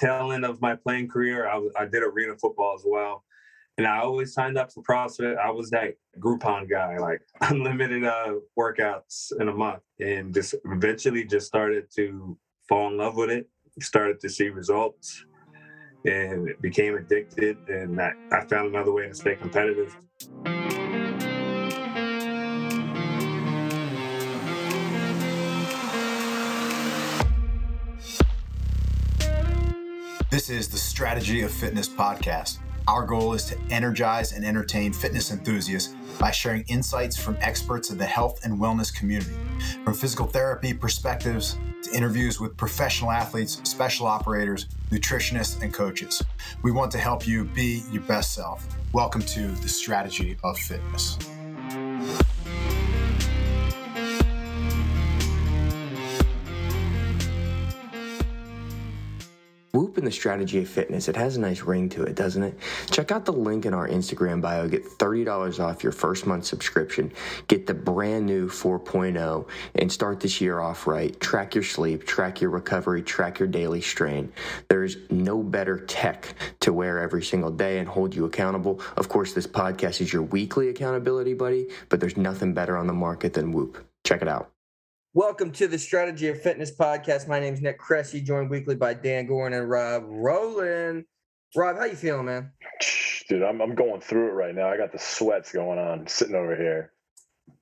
tail end of my playing career, I, I did arena football as well. And I always signed up for CrossFit. I was that Groupon guy, like unlimited uh, workouts in a month, and just eventually just started to fall in love with it. Started to see results, and became addicted. And I, I found another way to stay competitive. This is the Strategy of Fitness podcast. Our goal is to energize and entertain fitness enthusiasts by sharing insights from experts in the health and wellness community, from physical therapy perspectives to interviews with professional athletes, special operators, nutritionists, and coaches. We want to help you be your best self. Welcome to the Strategy of Fitness. The strategy of fitness. It has a nice ring to it, doesn't it? Check out the link in our Instagram bio. Get $30 off your first month subscription. Get the brand new 4.0 and start this year off right. Track your sleep, track your recovery, track your daily strain. There's no better tech to wear every single day and hold you accountable. Of course, this podcast is your weekly accountability buddy, but there's nothing better on the market than Whoop. Check it out. Welcome to the Strategy of Fitness podcast. My name is Nick Cressy, joined weekly by Dan Gorin and Rob Rowland. Rob, how you feeling, man? Dude, I'm I'm going through it right now. I got the sweats going on sitting over here.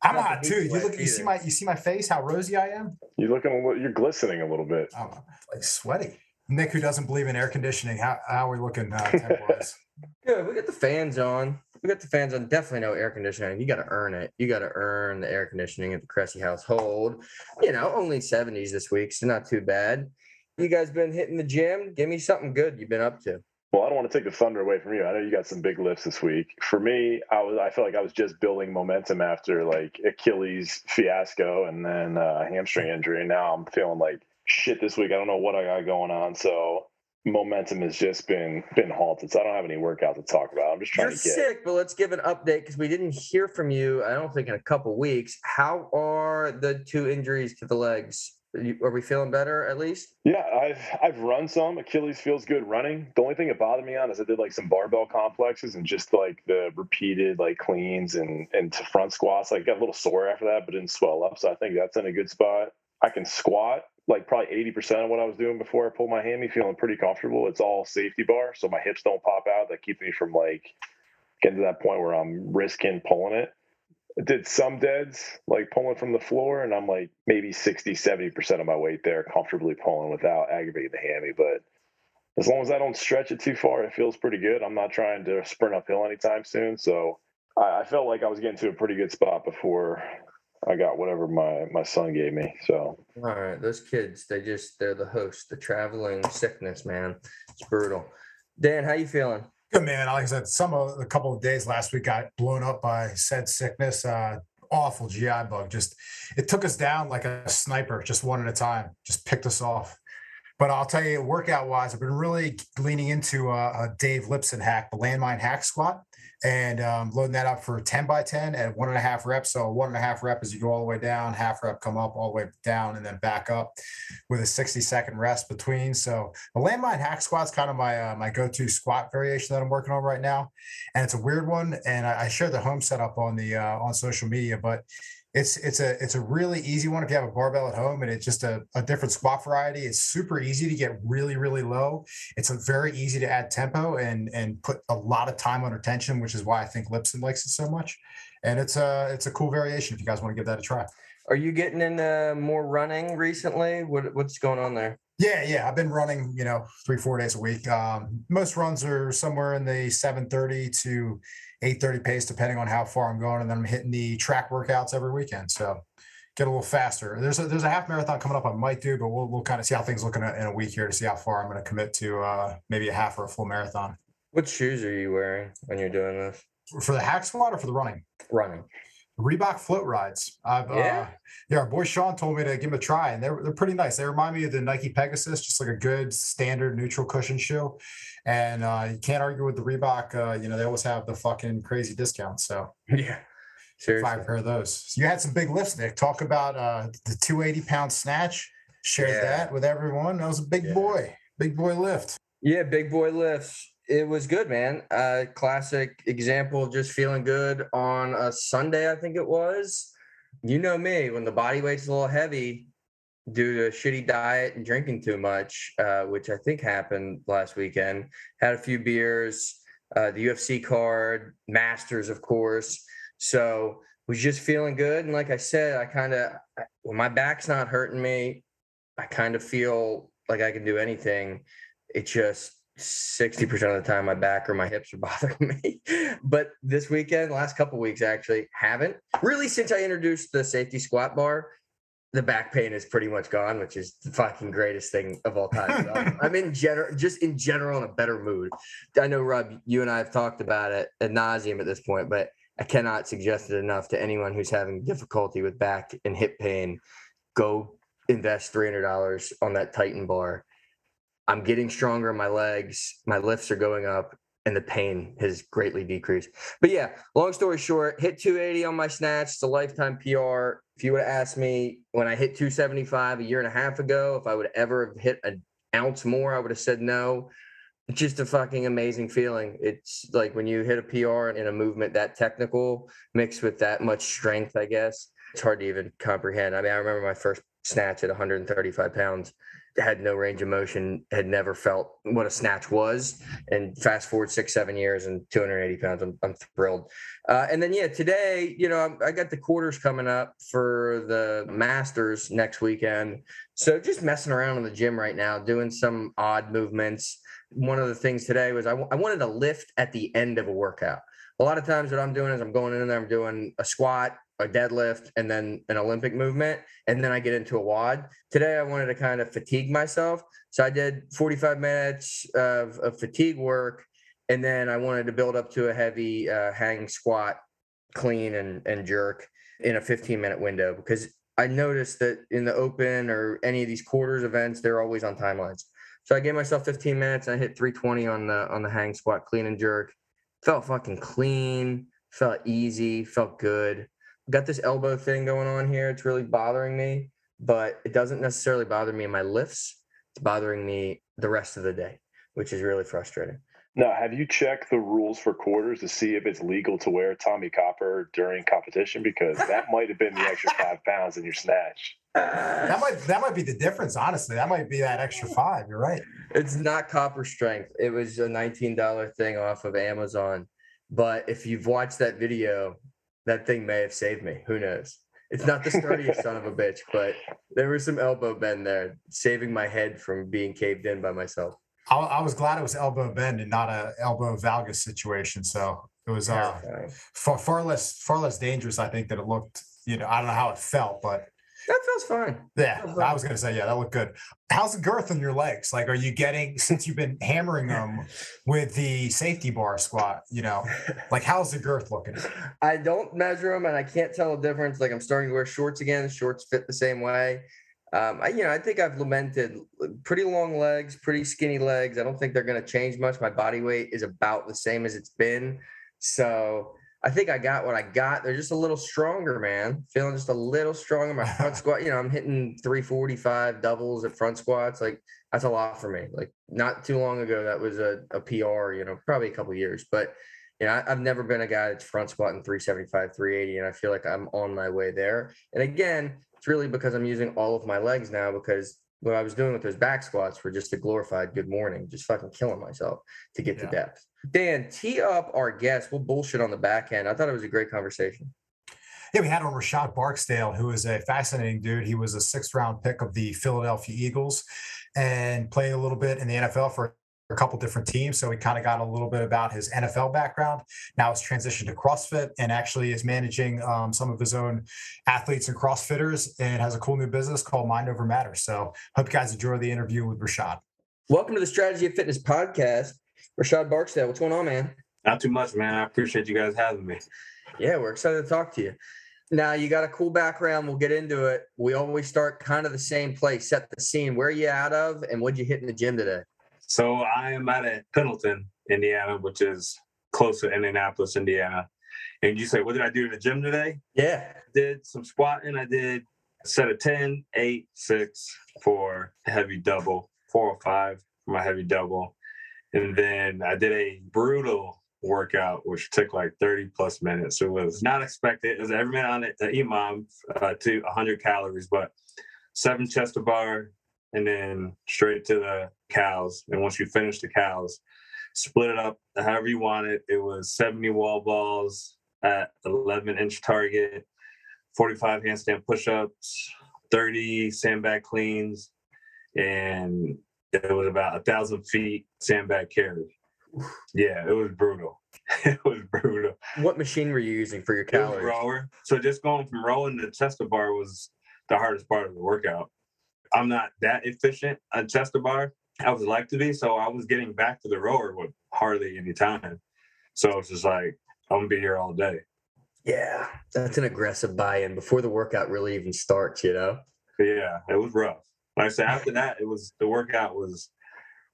I'm hot too. You look. You see my. You see my face. How rosy I am. You're looking. A little, you're glistening a little bit. I'm like sweaty. Nick, who doesn't believe in air conditioning, how how are we looking uh, temp-wise? Good. We got the fans on. We got the fans on. Definitely no air conditioning. You got to earn it. You got to earn the air conditioning at the Cressy household. You know, only 70s this week, so not too bad. You guys been hitting the gym? Give me something good you've been up to. Well, I don't want to take the thunder away from you. I know you got some big lifts this week. For me, I was I feel like I was just building momentum after like Achilles fiasco and then uh, hamstring injury. Now I'm feeling like shit this week. I don't know what I got going on. So momentum has just been been halted. So I don't have any workout to talk about. I'm just trying You're to get sick, but let's give an update because we didn't hear from you. I don't think in a couple weeks. How are the two injuries to the legs? Are, you, are we feeling better at least? Yeah, I've I've run some. Achilles feels good running. The only thing that bothered me on is I did like some barbell complexes and just like the repeated like cleans and and to front squats. Like got a little sore after that, but didn't swell up. So I think that's in a good spot. I can squat like probably 80% of what I was doing before I pulled my hammy, feeling pretty comfortable. It's all safety bar, so my hips don't pop out. That keeps me from like getting to that point where I'm risking pulling it. I did some deads, like pulling from the floor, and I'm like maybe 60, 70% of my weight there, comfortably pulling without aggravating the hammy. But as long as I don't stretch it too far, it feels pretty good. I'm not trying to sprint uphill anytime soon. So I, I felt like I was getting to a pretty good spot before I got whatever my my son gave me. So all right, those kids, they just they're the host, the traveling sickness, man. It's brutal. Dan, how you feeling? Good man. Like I said, some of a couple of days last week got blown up by said sickness. Uh, awful GI bug. Just it took us down like a sniper, just one at a time. Just picked us off. But I'll tell you, workout wise, I've been really leaning into a, a Dave Lipson hack, the landmine hack squat and um, loading that up for 10 by 10 at one and a half reps. So one and a half rep as you go all the way down, half rep come up all the way down and then back up with a 60 second rest between. So the landmine hack squat is kind of my uh, my go-to squat variation that I'm working on right now. And it's a weird one. And I, I share the home setup on the uh, on social media, but it's it's a it's a really easy one if you have a barbell at home and it's just a, a different squat variety. It's super easy to get really really low. It's very easy to add tempo and and put a lot of time under tension which is why i think lipson likes it so much. And it's a it's a cool variation if you guys want to give that a try. Are you getting into more running recently? What, what's going on there? Yeah, yeah. I've been running, you know, three, four days a week. Um, most runs are somewhere in the 730 to 830 pace, depending on how far I'm going. And then I'm hitting the track workouts every weekend. So get a little faster. There's a, there's a half marathon coming up I might do, but we'll, we'll kind of see how things look in a, in a week here to see how far I'm going to commit to uh, maybe a half or a full marathon. What shoes are you wearing when you're doing this? For the hack squat or for the running? Running. Reebok Floatrides. I've, yeah. Uh, yeah, our boy Sean told me to give them a try, and they're they're pretty nice. They remind me of the Nike Pegasus, just like a good standard neutral cushion shoe. And uh, you can't argue with the Reebok. Uh, you know, they always have the fucking crazy discounts. So yeah, seriously, five pair of those. So you had some big lifts, Nick. Talk about uh, the 280 pound snatch. Shared yeah. that with everyone. That was a big yeah. boy, big boy lift. Yeah, big boy lifts. It was good, man. Uh, classic example of just feeling good on a Sunday, I think it was. You know me, when the body weight's a little heavy due to a shitty diet and drinking too much, uh, which I think happened last weekend. Had a few beers, uh, the UFC card, Masters, of course. So was just feeling good. And like I said, I kind of, when my back's not hurting me, I kind of feel like I can do anything. It just 60% of the time my back or my hips are bothering me. but this weekend, last couple weeks actually haven't. Really since I introduced the safety squat bar, the back pain is pretty much gone, which is the fucking greatest thing of all time. I'm, I'm in general, just in general, in a better mood. I know, Rob, you and I have talked about it ad nauseum at this point, but I cannot suggest it enough to anyone who's having difficulty with back and hip pain. Go invest three hundred dollars on that Titan bar. I'm getting stronger in my legs. My lifts are going up, and the pain has greatly decreased. But yeah, long story short, hit 280 on my snatch. It's a lifetime PR. If you would have asked me when I hit 275 a year and a half ago, if I would ever have hit an ounce more, I would have said no. It's just a fucking amazing feeling. It's like when you hit a PR in a movement that technical mixed with that much strength, I guess. It's hard to even comprehend. I mean, I remember my first snatch at 135 pounds had no range of motion, had never felt what a snatch was. And fast forward six, seven years and 280 pounds, I'm, I'm thrilled. Uh, and then, yeah, today, you know, I got the quarters coming up for the Masters next weekend. So just messing around in the gym right now, doing some odd movements. One of the things today was I, w- I wanted to lift at the end of a workout. A lot of times, what I'm doing is I'm going in there, I'm doing a squat, a deadlift and then an Olympic movement, and then I get into a WOD. Today, I wanted to kind of fatigue myself. So I did 45 minutes of, of fatigue work, and then I wanted to build up to a heavy uh, hang squat, clean, and, and jerk in a 15 minute window because I noticed that in the open or any of these quarters events, they're always on timelines. So I gave myself 15 minutes. and I hit 320 on the on the hang squat, clean and jerk. Felt fucking clean. Felt easy. Felt good got this elbow thing going on here. It's really bothering me, but it doesn't necessarily bother me in my lifts. It's bothering me the rest of the day, which is really frustrating. Now, have you checked the rules for quarters to see if it's legal to wear Tommie Copper during competition? Because that might have been the extra five pounds in your snatch. That might that might be the difference. Honestly, that might be that extra five. You're right. It's not copper strength. It was a nineteen dollar thing off of Amazon. But if you've watched that video, that thing may have saved me. Who knows? It's not the sturdiest son of a bitch, but there was some elbow bend there, saving my head from being caved in by myself. I, I was glad it was elbow bend and not a elbow valgus situation. So it was uh, far, far less far less dangerous. I think that it looked. You know, I don't know how it felt, but that feels fine. Yeah, I was gonna say, yeah, that looked good. How's the girth on your legs? Like, are you getting since you've been hammering them with the safety bar squat? You know, like how's the girth looking? I don't measure them, and I can't tell the difference. Like, I'm starting to wear shorts again. Shorts fit the same way. Um, I, you know, I think I've lamented pretty long legs, pretty skinny legs. I don't think they're going to change much. My body weight is about the same as it's been. So I think I got what I got. They're just a little stronger, man. Feeling just a little stronger. My front squat, you know, I'm hitting 345 doubles at front squats. Like that's a lot for me. Like not too long ago, that was a, a PR, you know, probably a couple years. But you know, I, have never been a guy that's front squatting 375, 380, and I feel like I'm on my way there. And again, it's really because I'm using all of my legs now because what I was doing with those back squats were just a glorified good morning, just fucking killing myself to get yeah. to depth. Dan, tee up our guest. We'll bullshit on the back end. I thought it was a great conversation. Yeah, we had on Rashad Barksdale, who is a fascinating dude. He was a sixth round pick of the Philadelphia Eagles and played a little bit in the NFL for a couple different teams. So he kind of got a little bit about his NFL background. Now he's transitioned to CrossFit and actually is managing um, some of his own athletes and CrossFitters and has a cool new business called Mind Over Matter. So hope you guys enjoy the interview with Rashad. Welcome to the Strategy of Fitness podcast. Rashad Barksdale, what's going on, man? Not too much, man. I appreciate you guys having me. Yeah, we're excited to talk to you. Now you got a cool background. We'll get into it. We always start kind of the same place, set the scene. Where are you out of, and what'd you hit in the gym today? So I am out at Pendleton, Indiana, which is close to Indianapolis, Indiana. And you say, what did I do to the gym today? Yeah. I did some squatting. I did a set of 10, 8, 6 for heavy double, four or five for my heavy double. And then I did a brutal workout, which took like 30 plus minutes. It was not expected. It was every minute on it, the EMOM uh, to 100 calories, but seven chest to bar, and then straight to the cows. And once you finish the cows, split it up however you want it. It was 70 wall balls at 11 inch target, 45 handstand push ups, 30 sandbag cleans, and it was about a thousand feet sandbag carry. Yeah, it was brutal. it was brutal. What machine were you using for your calories? rower. So just going from rowing to chest to bar was the hardest part of the workout. I'm not that efficient on chest to bar. I would like to be, so I was getting back to the rower with hardly any time. So it's just like I'm gonna be here all day. Yeah, that's an aggressive buy-in before the workout really even starts. You know. Yeah, it was rough. Like I said, after that, it was the workout was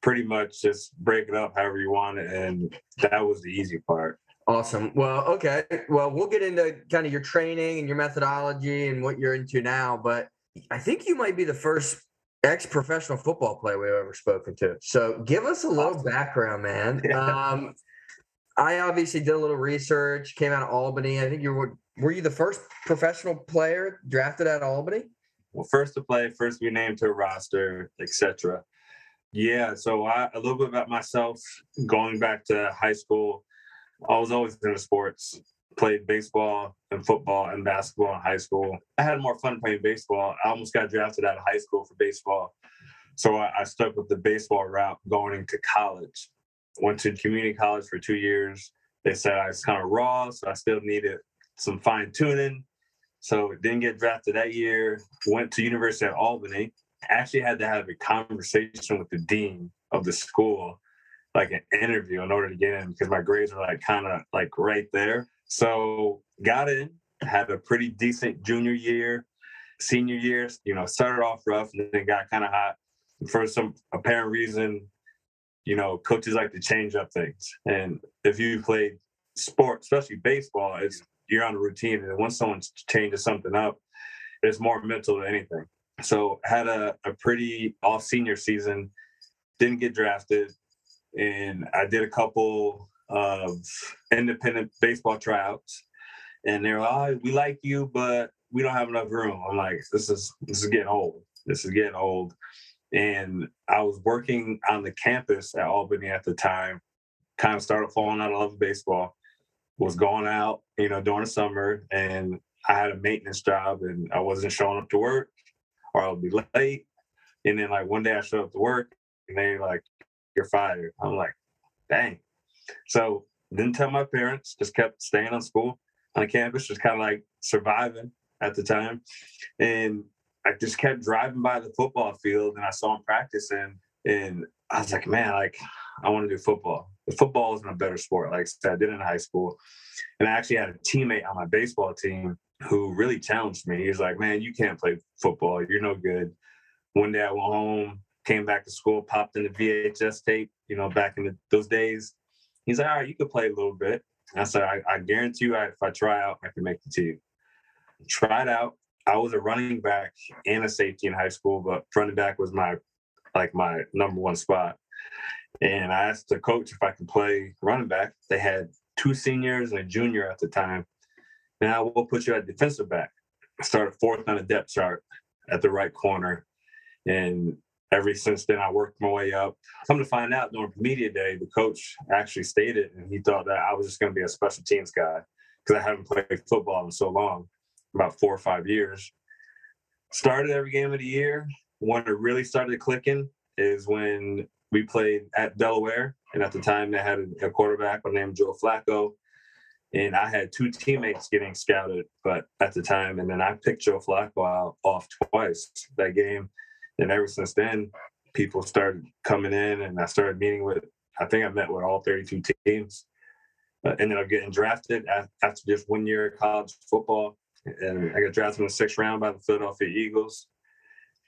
pretty much just break it up however you want it, and that was the easy part. Awesome. Well, okay. Well, we'll get into kind of your training and your methodology and what you're into now, but I think you might be the first ex-professional football player we've ever spoken to. So give us a little Awesome. background, man. Yeah. Um, I obviously did a little research, came out of Albany. I think you were were you the first professional player drafted out of Albany? Well, first to play, first to be named to a roster, etc. Yeah, so I, a little bit about myself. Going back to high school, I was always into sports. Played baseball and football and basketball in high school. I had more fun playing baseball. I almost got drafted out of high school for baseball, so I, I stuck with the baseball route going into college. Went to community college for two years. They said I was kind of raw, so I still needed some fine tuning. So didn't get drafted that year. Went to University of Albany. Actually had to have a conversation with the dean of the school, like an interview in order to get in because my grades were like kind of like right there. So got in, had a pretty decent junior year, senior year, you know, started off rough and then got kind of hot. For some apparent reason, you know, coaches like to change up things. And if you played sport, especially baseball, it's you're on a routine. And once someone changes something up, it's more mental than anything. So had a, a pretty off senior season, didn't get drafted. And I did a couple of independent baseball tryouts. And they're like, oh, we like you, but we don't have enough room. I'm like, this is this is getting old. This is getting old. And I was working on the campus at Albany at the time, kind of started falling out of love with baseball, was going out, you know, during the summer, and I had a maintenance job and I wasn't showing up to work or I would be late. And then like one day I showed up to work and they like, you're fired. I'm like, dang. So didn't tell my parents, just kept staying on school on campus, just kind of like surviving at the time. And I just kept driving by the football field and I saw him practicing and I was like, man, like I want to do football. Football isn't a better sport. Like I said, I did in high school. And I actually had a teammate on my baseball team who really challenged me. He was like, man, you can't play football. You're no good. One day I went home, came back to school, popped in the VHS tape, you know, back in the, those days. He's like, all right, you could play a little bit. And I said, I, I guarantee you, I, if I try out, I can make the team. Tried out. I was a running back and a safety in high school, but running back was my like my number one spot. And I asked the coach if I could play running back. They had two seniors and a junior at the time. Now we'll put you at defensive back. I started fourth on the depth chart at the right corner. And ever since then, I worked my way up. Come to find out during media day, the coach actually stated, and he thought that I was just going to be a special teams guy because I haven't played football in so long, about four or five years. Started every game of the year. When it really started clicking is when we played at Delaware. And at the time, they had a quarterback named Joe Flacco. And I had two teammates getting scouted, but at the time, and then I picked Joe Flacco off twice that game. And ever since then, people started coming in, and I started meeting with. I think I met with all 32 teams. Uh, ended up getting drafted after just one year of college football, and I got drafted in the sixth round by the Philadelphia Eagles.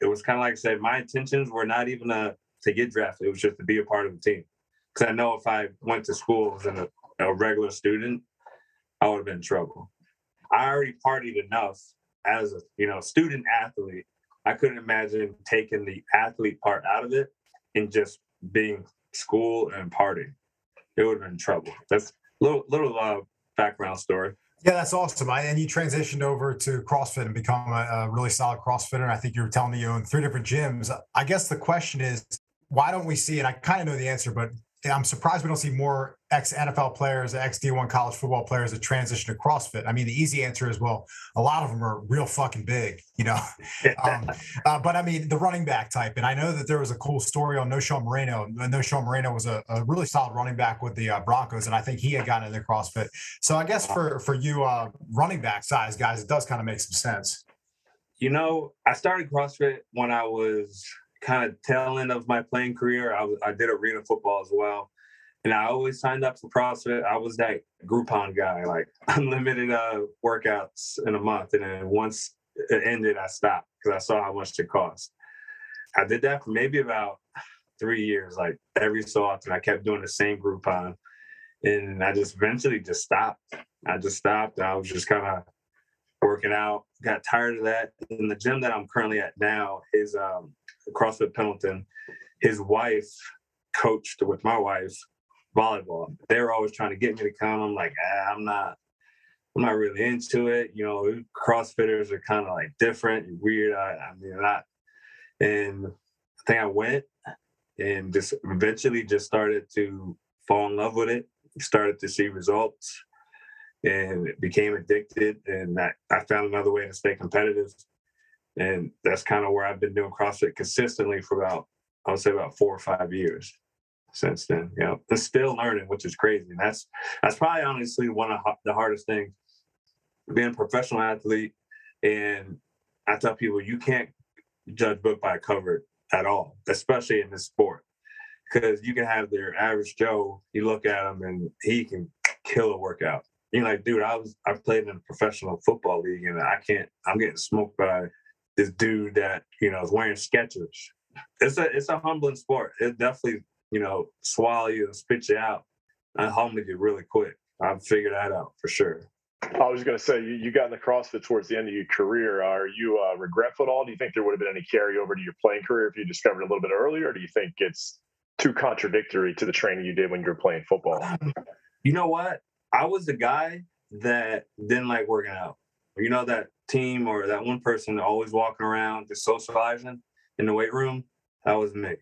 It was kind of like I said, my intentions were not even uh, to get drafted; it was just to be a part of the team. Because I know if I went to school as a, a regular student, I would have been in trouble. I already partied enough as a you know student athlete. I couldn't imagine taking the athlete part out of it and just being school, and partying. It would have been trouble. That's little little uh, background story. Yeah, that's awesome. I, and you transitioned over to CrossFit and become a, a really solid CrossFitter. I think you were telling me you own three different gyms. I guess the question is, why don't we see? And I kind of know the answer, but I'm surprised we don't see more ex NFL players, ex D1 college football players that transition to CrossFit. I mean, the easy answer is well, a lot of them are real fucking big, you know. um, uh, but I mean, the running back type, and I know that there was a cool story on Knowshon Moreno. Knowshon Moreno was a, a, really solid running back with the uh, Broncos, and I think he had gotten into CrossFit. So I guess for for you, uh, running back size guys, it does kind of make some sense. You know, I started CrossFit when I was kind of tail end of my playing career. I, I did arena football as well. And I always signed up for CrossFit. I was that Groupon guy, like unlimited uh, workouts in a month. And then once it ended, I stopped because I saw how much it cost. I did that for maybe about three years, like every so often. I kept doing the same Groupon. And I just eventually just stopped. I just stopped. I was just kind of working out, got tired of that. In the gym that I'm currently at now is um, CrossFit Pendleton. His wife coached with my wife volleyball. They were always trying to get me to come. I'm like, ah, I'm not, I'm not really into it. You know, CrossFitters are kind of like different, weird. I, I mean, not. And I think I went and just eventually just started to fall in love with it. Started to see results and became addicted. And that I found another way to stay competitive. And that's kind of where I've been doing CrossFit consistently for about, I would say about four or five years since then. You know, still learning, which is crazy. And that's that's probably honestly one of the hardest things being a professional athlete. And I tell people you can't judge book by cover at all, especially in this sport, because you can have their average Joe. You look at him and he can kill a workout. You're like, dude, I was I played in a professional football league and I can't. I'm getting smoked by this dude that you know is wearing Skechers. It's a it's a humbling sport. It definitely you know, swallow you and spit you out and humble you really quick. I've figured that out for sure. I was going to say, you, you got in the CrossFit towards the end of your career. Are you uh, regretful at all? Do you think there would have been any carryover to your playing career if you discovered a little bit earlier? Or do you think it's too contradictory to the training you did when you were playing football? You know what? I was the guy that didn't like working out. You know, that team or that one person always walking around just socializing in the weight room? That was me.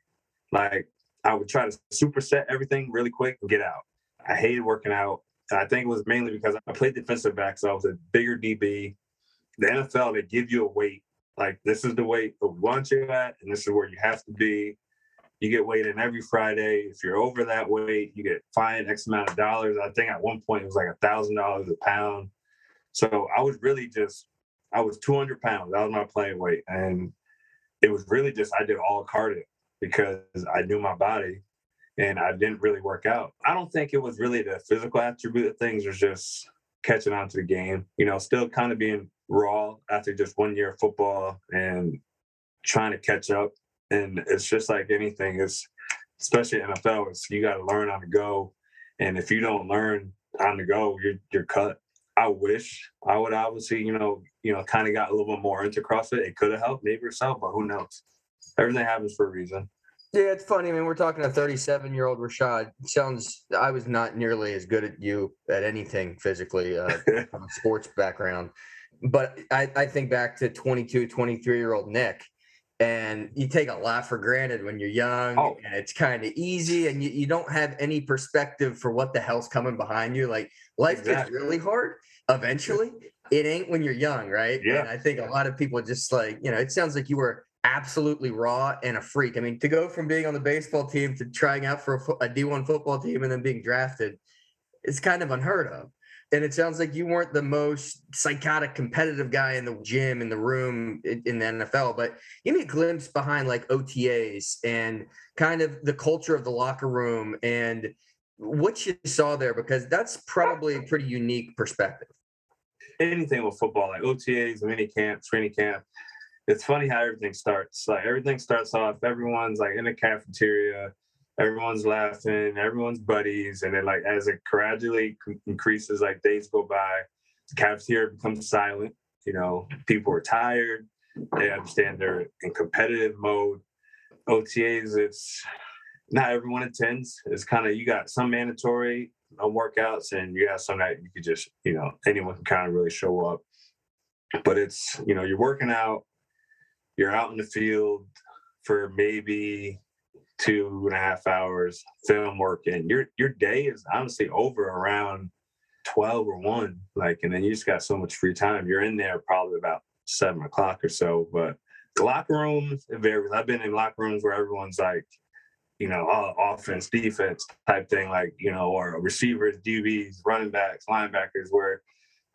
Like, I would try to superset everything really quick and get out. I hated working out. And I think it was mainly because I played defensive back, so I was a bigger DB. The NFL, they give you a weight. Like, this is the weight of want you at, and this is where you have to be. You get weighed in every Friday. If you're over that weight, you get fined X amount of dollars. I think at one point it was like a thousand dollars a pound. So I was really just, I was 200 pounds. That was my playing weight. And it was really just, I did all cardio because I knew my body and I didn't really work out. I don't think it was really the physical attribute of things, was just catching on to the game, you know, still kind of being raw after just one year of football and trying to catch up. And it's just like anything, it's especially NFL, it's you gotta learn on the go. And if you don't learn on the go, you're you're cut. I wish I would obviously, you know, you know, kind of got a little bit more into CrossFit. It could have helped maybe yourself, but who knows? Everything happens for a reason. Yeah, it's funny. I mean, we're talking a 37 year old Rashad. Sounds I was not nearly as good at you at anything physically uh, from a sports background. But I, I think back to 22, 23 year old Nick, and you take a lot for granted when you're young oh. and it's kind of easy and you, you don't have any perspective for what the hell's coming behind you. Like life exactly. gets really hard eventually. It ain't when you're young, right? Yeah. And I think a lot of people just like, you know, it sounds like you were absolutely raw and a freak. I mean, to go from being on the baseball team to trying out for a a D1 football team and then being drafted, it's kind of unheard of. And it sounds like you weren't the most psychotic competitive guy in the gym, in the room, in, the NFL, but give me a glimpse behind like OTAs and kind of the culture of the locker room and what you saw there, because that's probably a pretty unique perspective. Anything with football, like OTAs, mini camp, training camp, it's funny how everything starts. Like everything starts off, everyone's like in the cafeteria, everyone's laughing, everyone's buddies, and then like as it gradually increases, like days go by, the cafeteria becomes silent. You know, people are tired. They understand they're in competitive mode. OTAs, it's not everyone attends. It's kind of you got some mandatory workouts, and you have some that you could just you know anyone can kind of really show up. But it's you know you're working out, you're out in the field for maybe two and a half hours film work, and your your day is honestly over around 12 or 1 like and then you just got so much free time. You're in there probably about seven o'clock or so but locker rooms it varies. I've been in locker rooms where everyone's like you know oh, offense defense type thing like you know or receivers dbs running backs linebackers where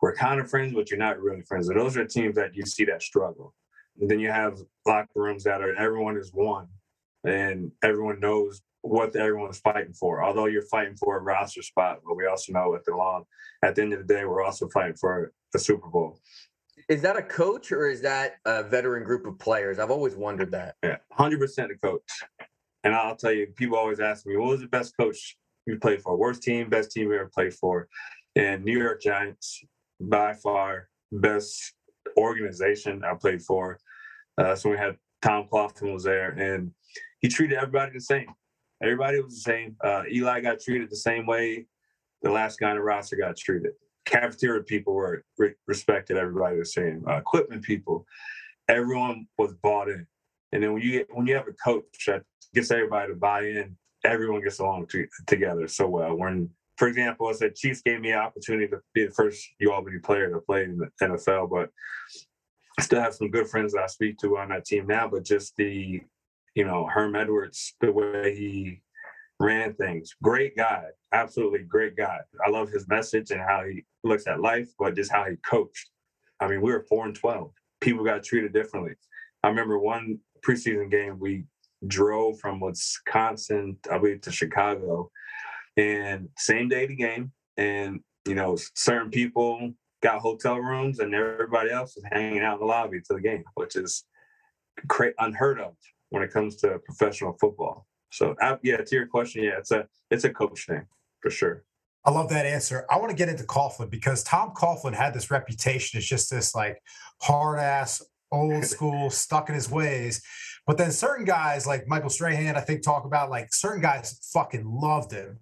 we're kind of friends but you're not really friends. So those are teams that you see that struggle. And then you have locker rooms that are everyone is one and everyone knows what everyone's fighting for. Although you're fighting for a roster spot, but we also know at the long, at the end of the day, we're also fighting for the Super Bowl. Is that a coach or is that a veteran group of players? I've always wondered that. Yeah, hundred percent a coach. And I'll tell you, people always ask me, "What was the best coach you played for? Worst team, best team you ever played for?" And New York Giants, by far, best organization I played for. Uh, so we had Tom Coughlin was there, and he treated everybody the same. Everybody was the same. Uh, Eli got treated the same way the last guy in the roster got treated. Cafeteria people were re- respected everybody the same. Uh, equipment people, everyone was bought in. And then when you get, when you have a coach that gets everybody to buy in, everyone gets along to, together so well. When, for example, I said Chiefs gave me an opportunity to be the first U Albany player to play in the NFL, but I still have some good friends that I speak to on that team now. But just the you know, Herm Edwards, the way he ran things. Great guy, absolutely great guy. I love his message and how he looks at life, but just how he coached. I mean, we were four and twelve. People got treated differently. I remember one preseason game we drove from Wisconsin, I believe, to Chicago, and same day the game, and you know, certain people got hotel rooms, and everybody else was hanging out in the lobby to the game, which is unheard of when it comes to professional football. So yeah, to your question, yeah, it's a it's a coach thing for sure. I love that answer. I want to get into Coughlin because Tom Coughlin had this reputation as just this like hard ass, old school, stuck in his ways. But then certain guys like Michael Strahan, I think, talk about like certain guys fucking loved him.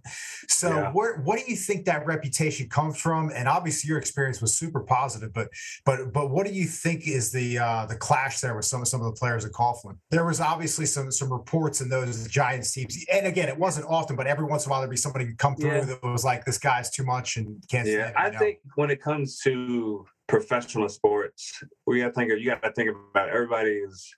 So yeah. where what do you think that reputation comes from? And obviously your experience was super positive, but but but what do you think is the uh the clash there with some of some of the players at Coughlin? There was obviously some some reports in those Giants teams. And again, it wasn't often, but every once in a while there'd be somebody come through yeah. that was like, this guy's too much and can't Yeah, I know? think when it comes to professional sports, we gotta think of, you gotta think about everybody is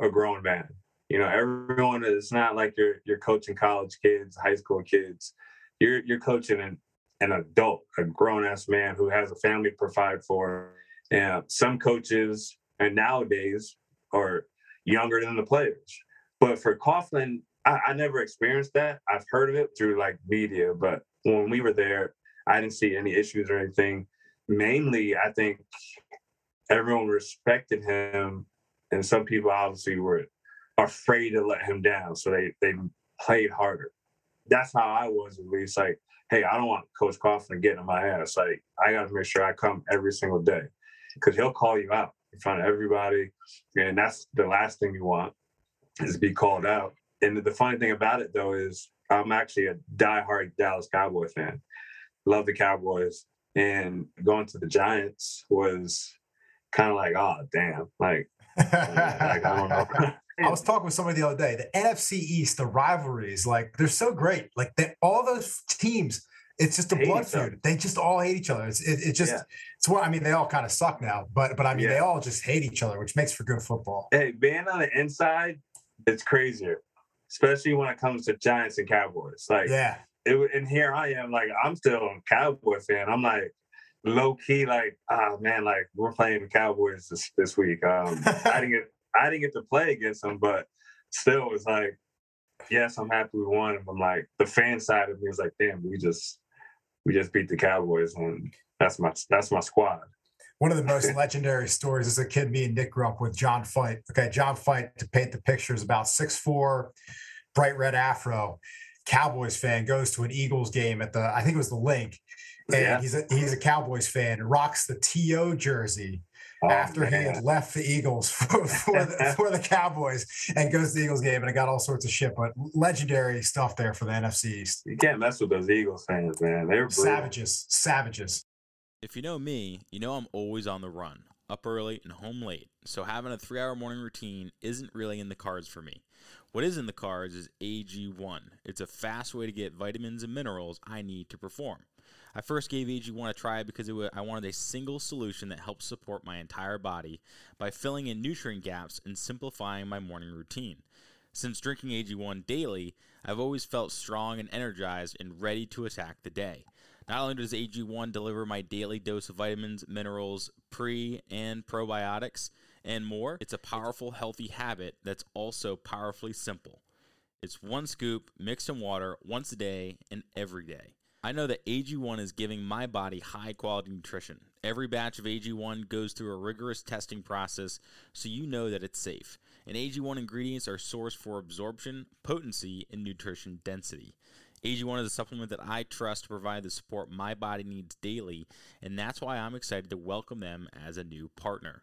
a grown man. You know, everyone is not like you're you're coaching college kids, high school kids. You're you're coaching an, an adult, a grown ass man who has a family to provide for. And some coaches and nowadays are younger than the players. But for Coughlin, I, I never experienced that. I've heard of it through like media, but when we were there, I didn't see any issues or anything. Mainly, I think everyone respected him and some people obviously were afraid to let him down, so they they played harder. That's how I was at least. Like, hey, I don't want Coach Coughlin getting on my ass. Like, I got to make sure I come every single day because he'll call you out in front of everybody, and that's the last thing you want is to be called out. And the funny thing about it though is I'm actually a diehard Dallas Cowboy fan. Love the Cowboys, and going to the Giants was kind of like, oh damn, like I don't know. I was talking with somebody the other day. The NFC East, the rivalries, like they're so great. Like they, all those teams, it's just a blood feud. They just all hate each other. It's it, it just yeah. it's what I mean. They all kind of suck now, but but I mean yeah. they all just hate each other, which makes for good football. Hey, being on the inside, it's crazier, especially when it comes to Giants and Cowboys. Like yeah, it, and here I am, like I'm still a Cowboy fan. I'm like, low key like, ah man, like we're playing the Cowboys this, this week. Um, I didn't get I didn't get to play against them, but still it's like, yes, I'm happy we won. I'm like the fan side of me is like, damn, we just we just beat the Cowboys and that's my that's my squad. One of the most legendary stories is a kid me and Nick grew up with, John Fight. Okay, John Fight, to paint the picture, is about six four, bright red afro. Cowboys fan goes to an Eagles game at the I think it was the Linc, and yeah. he's a he's a Cowboys fan. Rocks the TO jersey. Oh, after he had left the Eagles for, for, the, for the Cowboys and goes to the Eagles game and it got all sorts of shit. But legendary stuff there for the NFC East. You can't mess with those Eagles fans, man. They're brutal. Savages, savages. If you know me, you know I'm always on the run, up early and home late. So having a three hour morning routine isn't really in the cards for me. What is in the cards is AG1. It's a fast way to get vitamins and minerals I need to perform. I first gave AG1 a try because it wa I wanted a single solution that helps support my entire body by filling in nutrient gaps and simplifying my morning routine. Since drinking AG1 daily, I've always felt strong and energized and ready to attack the day. Not only does AG1 deliver my daily dose of vitamins, minerals, pre and probiotics, and more, it's a powerful, healthy habit that's also powerfully simple. It's one scoop mixed in water once a day and every day. I know that AG1 is giving my body high quality nutrition. Every batch of AG1 goes through a rigorous testing process so you know that it's safe. And AG1 ingredients are sourced for absorption, potency, and nutrition density. AG1 is a supplement that I trust to provide the support my body needs daily, and that's why I'm excited to welcome them as a new partner.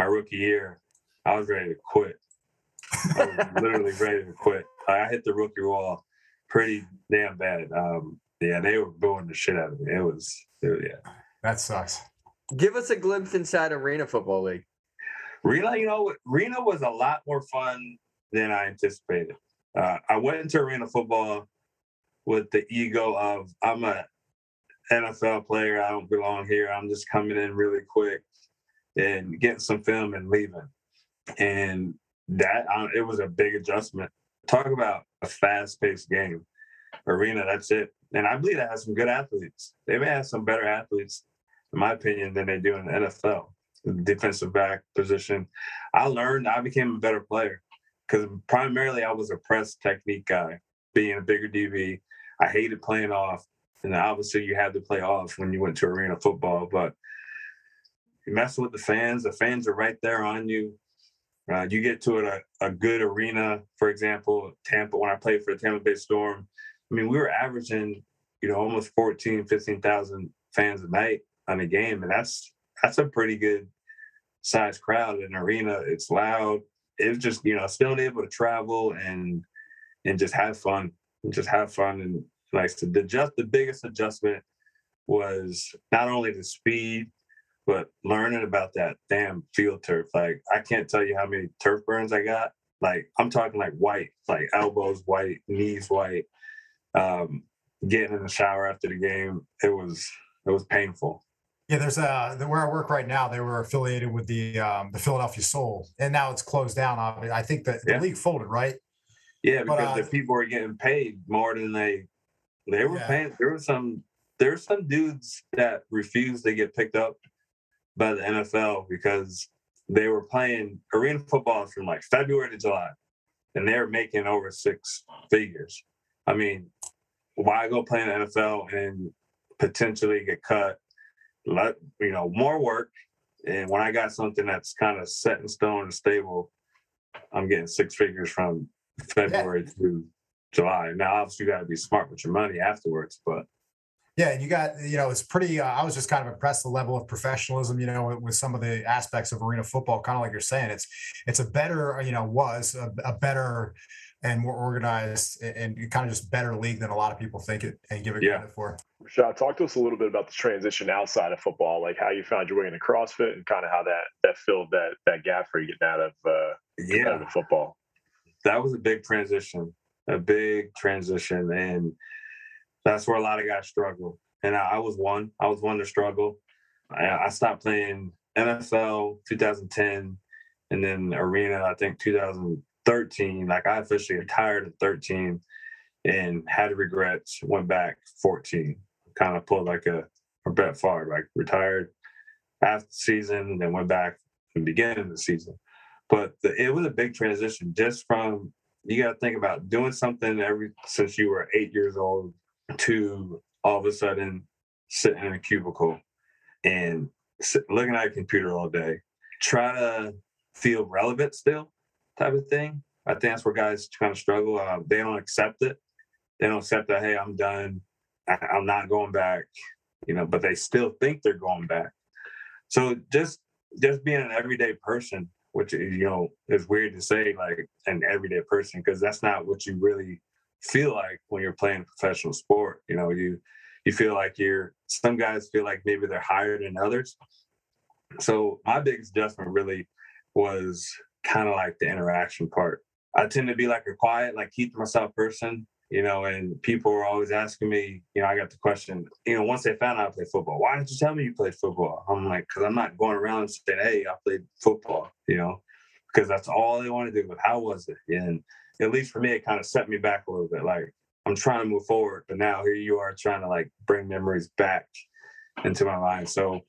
my rookie year. I was ready to quit. I was literally ready to quit. I hit the rookie wall pretty damn bad. Um, yeah, they were booing the shit out of me. It was, it, yeah. That sucks. Give us a glimpse inside Arena Football League. Reno, you know, Reno was a lot more fun than I anticipated. Uh, I went into arena football with the ego of I'm a NFL player. I don't belong here. I'm just coming in really quick and getting some film and leaving. And that uh, it was a big adjustment. Talk about a fast-paced game. Arena, that's it. And I believe that has some good athletes. They may have some better athletes, in my opinion, than they do in the NFL defensive back position. I learned I became a better player because primarily I was a press technique guy, being a bigger DB. I hated playing off, and obviously you had to play off when you went to arena football. But you mess with the fans; the fans are right there on you. Uh, you get to a, a good arena, for example, Tampa. When I played for the Tampa Bay Storm, I mean we were averaging, you know, almost 14, 15,000 fans a night on a game, and that's that's a pretty good size crowd in an arena. It's loud. It's just you know still able to travel and and just have fun, and just have fun and like the just the biggest adjustment was not only the speed but learning about that damn field turf. Like I can't tell you how many turf burns I got. Like I'm talking like white, like elbows white, knees white. Um, getting in the shower after the game, it was it was painful. Yeah, there's a the, where I work right now. They were affiliated with the um, the Philadelphia Soul, and now it's closed down. I I think that the Yeah. league folded, right? Yeah, But, because uh, the people were getting paid more than they they were Yeah. paying. There were some there were some dudes that refused to get picked up by the NFL because they were playing arena football from like February to July, and they were making over six figures. I mean, why go play in the NFL and potentially get cut? Let you know more work. And when I got something that's kind of set in stone and stable, I'm getting six figures from February to July. Now, obviously, you got to be smart with your money afterwards, but Yeah, and you got you know it's pretty. Uh, I was just kind of impressed the level of professionalism, you know, with, with some of the aspects of arena football. Kind of like you're saying, it's it's a better, uh, you know, was a, a better and more organized and, and kind of just better league than a lot of people think it and give it Yeah. credit for. Rashad, talk to us a little bit about the transition outside of football, like how you found your way into CrossFit and kind of how that that filled that that gap for you getting out of uh, yeah, competitive football. that was a big transition, a big transition, and that's where a lot of guys struggle. And I, I was one. I was one to struggle. I, I stopped playing NFL 2010, and then arena I think 2013. Like I officially retired at 13, and had regrets. Went back 14. Kind of pulled like a, a Brett Favre, like retired after the season, then went back the beginning of the season. But the, it was a big transition just from you got to think about doing something every since you were eight years old to all of a sudden sitting in a cubicle and looking at a computer all day. Try to feel relevant still, type of thing. I think that's where guys kind of struggle. Uh, they don't accept it. They don't accept that. Hey, I'm done. I, I'm not going back. You know, but they still think they're going back. So just just being an everyday person, which is, you know is weird to say, like an everyday person, because that's not what you really feel like when you're playing professional sport. You know, you you feel like you're. Some guys feel like maybe they're higher than others. So my biggest adjustment really was kind of like the interaction part. I tend to be like a quiet, like keep to myself person, you know, and people were always asking me, you know, I got the question, you know, once they found out I played football, why didn't you tell me you played football? I'm like, because I'm not going around saying, hey, I played football, you know, because that's all they want to do. But how was it? And at least for me, it kind of set me back a little bit. Like I'm trying to move forward, but now here you are trying to like bring memories back into my mind. So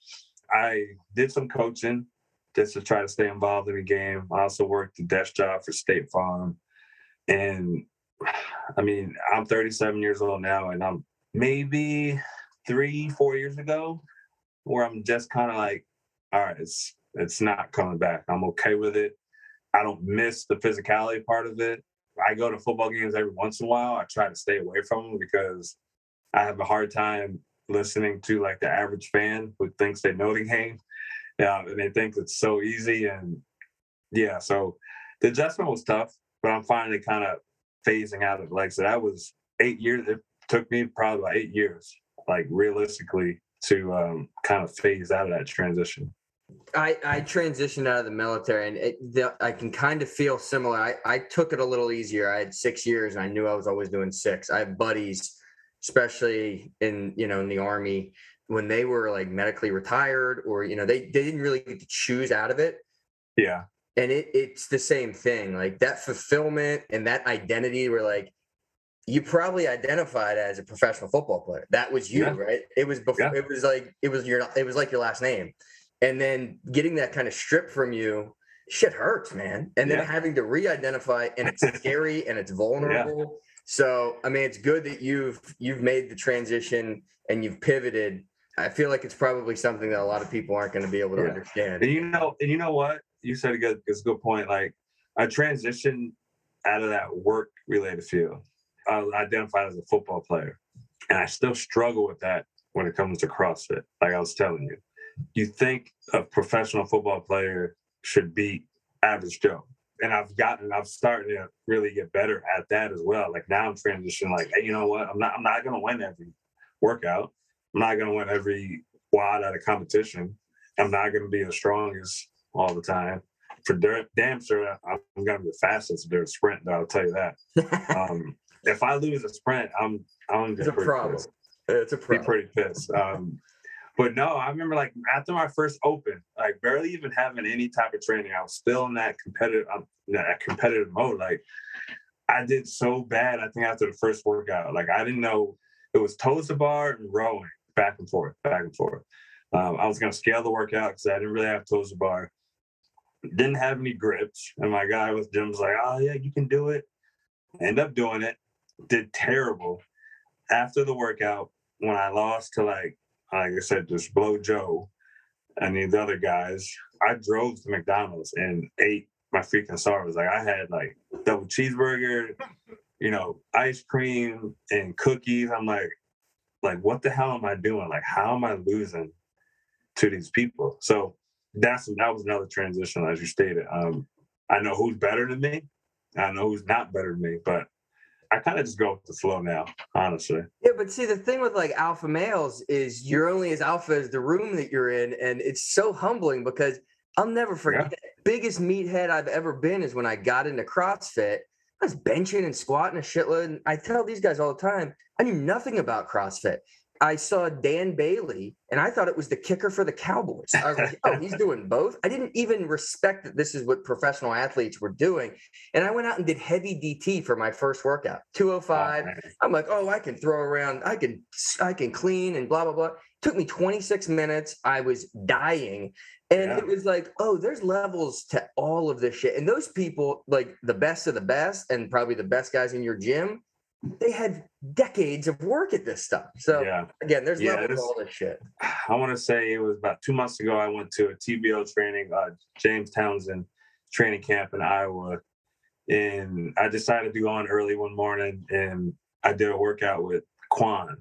I did some coaching just to try to stay involved in the game. I also worked a desk job for State Farm. And I mean, I'm 37 years old now, and I'm maybe three, four years ago where I'm just kind of like, all right, it's it's not coming back. I'm okay with it. I don't miss the physicality part of it. I go to football games every once in a while. I try to stay away from them because I have a hard time listening to like the average fan who thinks they know the game yeah, and they think it's so easy. And yeah, so the adjustment was tough, but I'm finally kind of phasing out of it. Like so that was eight years. It took me probably about eight years, like realistically, to um, kind of phase out of that transition. I, I transitioned out of the military and it, the, I can kind of feel similar. I, I took it a little easier. I had six years and I knew I was always doing six. I have buddies, especially in, you know, in the army when they were like medically retired or you know they, they didn't really get to choose out of it yeah and it, it's the same thing like that fulfillment and that identity where like you probably identified as a professional football player that was you Yeah. right it was before Yeah. it was like it was your it was like your last name and then getting that kind of strip from you shit hurts man and then Yeah. having to re-identify and it's scary and it's vulnerable so i mean it's good that you've you've made the transition and you've pivoted i feel like it's probably something that a lot of people aren't going to be able to Yeah. understand And you know, and you know what? You said a good, it's a good point. Like I transitioned out of that work related field. I identified as a football player. And I still struggle with that when it comes to CrossFit. Like I was telling you. You think a professional football player should beat average Joe. And I've gotten, I've started to really get better at that as well. Like now I'm transitioning like, hey, you know what? I'm not I'm not gonna win every workout. I'm not gonna win every WOD at a competition. I'm not going to be the strongest all the time. For damn sure, I'm going to be the fastest during a sprint. Though I'll tell you that. Um, if I lose a sprint, I'm I'm it's just a pretty problem pissed. it's a Be pretty pissed. Um, but no, I remember like after my first open, like barely even having any type of training, I was still in that competitive, um, that competitive mode. Like I did so bad. I think after the first workout, like I didn't know it was toes to bar and rowing back and forth, back and forth. Um, I was to scale the workout because I didn't really have toes to bar. Didn't have any grips, and my guy with Jim was like, "Oh yeah, you can do it." End up doing it. Did terrible. After the workout, when I lost to like, like I said, just blow Joe and the other guys, I drove to McDonald's and ate my freaking stars. Like I had like double cheeseburger, you know, ice cream and cookies. I'm like, like what the hell am I doing? Like how am I losing to these people? So that's that was another transition, as you stated. Um, I know who's better than me. I know who's not better than me, but I kind of just go with the flow now, honestly. Yeah, but see, the thing with like alpha males is you're only as alpha as the room that you're in, and it's so humbling because I'll never forget. Biggest meathead I've ever been is when I got into CrossFit. I was benching and squatting a shitload. And I tell these guys all the time, I knew nothing about CrossFit. I saw Dan Bailey and I thought it was the kicker for the Cowboys. I was like, oh, he's doing both. I didn't even respect that this is what professional athletes were doing. And I went out and did heavy DT for my first workout, 205. Oh, oh I'm like, oh, I can throw around, I can, I can clean and blah, blah, blah. Took me 26 minutes. I was dying. And Yeah. it was like, oh, there's levels to all of this shit. And those people, like the best of the best, and probably the best guys in your gym, they had decades of work at this stuff. So yeah. again, there's Yeah, levels all this shit. I want to say it was about two months ago. I went to a TBO training, uh, James Townsend training camp in Iowa, and I decided to go on early one morning, and I did a workout with Quan.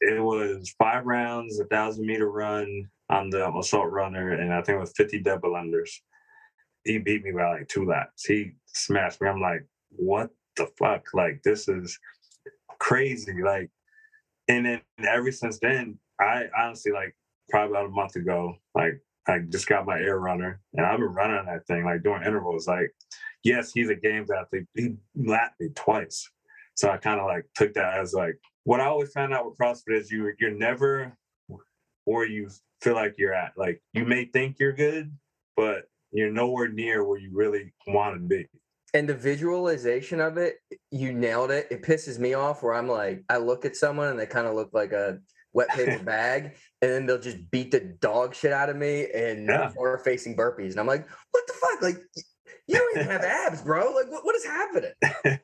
It was five rounds, a thousand meter run on the assault runner, and I think it was fifty double unders. He beat me by like two laps. He smashed me. I'm like, what the fuck? Like this is crazy. Like, and then ever since then, I honestly like probably about a month ago, like I just got my air runner and I've been running that thing like doing intervals. Like, yes, he's a games athlete. He lapped me twice. So I kind of like took that as like what I always found out with CrossFit is you you're never where you feel like you're at. Like you may think you're good, but you're nowhere near where you really want to be. And the visualization of it, you nailed it. It pisses me off where I'm like, I look at someone and they kind of look like a wet paper bag, and then they'll just beat the dog shit out of me and Yeah. forward facing burpees. And I'm like, what the fuck? Like, you don't even have abs, bro. Like, what, what is happening?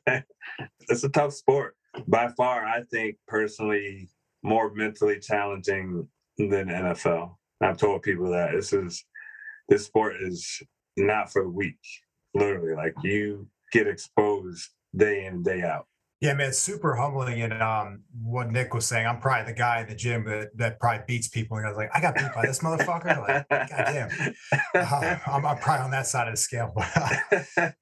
it's a tough sport. By far, I think personally more mentally challenging than NFL. I've told people that this is this sport is not for the weak. Literally, like you get exposed day in day out. Yeah, man, it's super humbling. And um, what Nick was saying, I'm probably the guy in the gym that, that probably beats people. And I was like, I got beat by this motherfucker. Like, goddamn. Uh, I'm, I'm probably on that side of the scale. But,